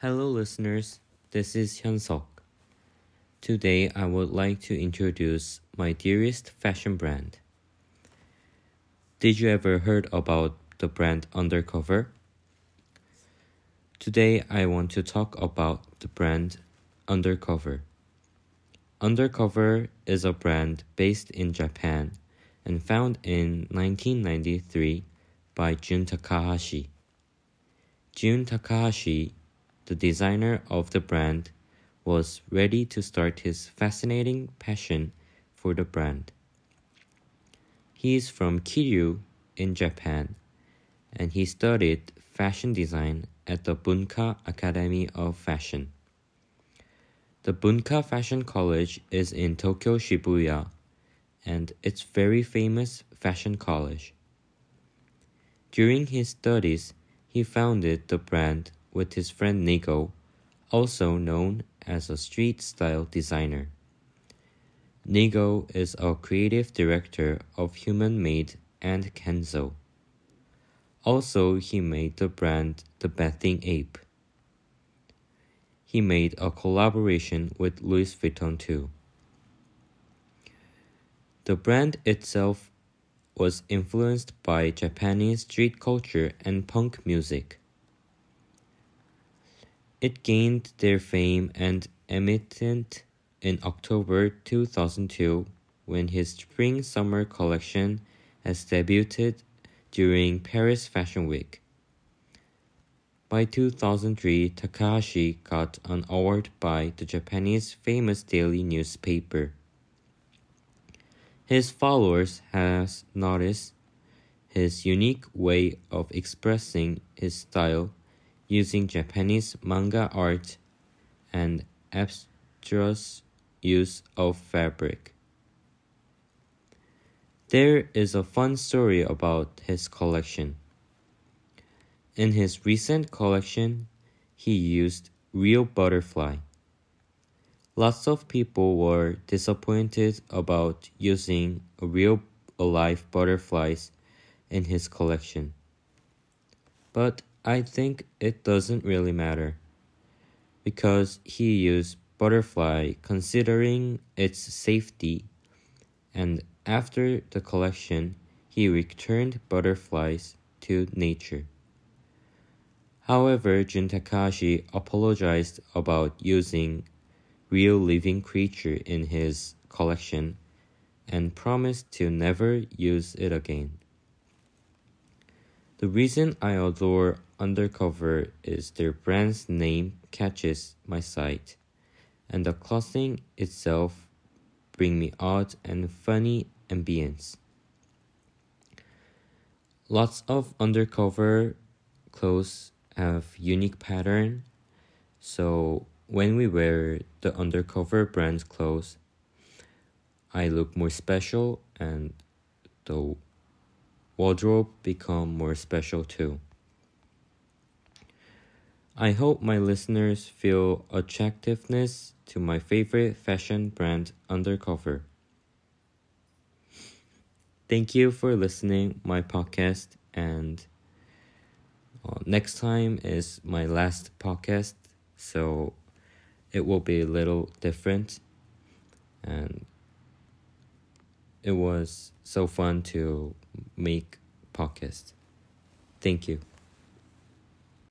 Hello, listeners. This is Hyunsok. Today, I would like to introduce my dearest fashion brand. Did you ever heard about the brand Undercover? Today, I want to talk about the brand Undercover. Undercover is a brand based in Japan and found in 1993 by Jun Takahashi. Jun Takahashi, the designer of the brand, was ready to start his fascinating passion for the brand. He is from Kiryu in Japan and he studied fashion design at the Bunka Academy of Fashion. The Bunka Fashion College is in Tokyo Shibuya and it's very famous fashion college. During his studies, he founded the brand with his friend Nigo, also known as a street style designer. Nigo is a creative director of Human Made and Kenzo. Also, he made the brand The Bathing Ape. He made a collaboration with Louis Vuitton too. The brand itself was influenced by Japanese street culture and punk music. It gained their fame and emittent in October 2002 when his spring summer collection has debuted during Paris Fashion Week. By 2003, Takahashi got an award by the Japanese famous daily newspaper. His followers has noticed his unique way of expressing his style using Japanese manga art and abstruse use of fabric. There is a fun story about his collection. In his recent collection, he used real butterfly. Lots of people were disappointed about using real alive butterflies in his collection. But I think it doesn't really matter because he used butterfly considering its safety and after the collection he returned butterflies to nature. However, Jun Takahashi apologized about using real living creature in his collection and promised to never use it again. The reason I adore Undercover is their brand's name catches my sight, and the clothing itself bring me odd and funny ambience. Lots of undercover clothes have unique pattern, so when we wear the undercover brand's clothes, I look more special and the wardrobe become more special too. I hope my listeners feel attractiveness to my favorite fashion brand Undercover. Thank you for listening my podcast and uh, next time is my last podcast so it will be a little different and it was so fun to make podcast. Thank you.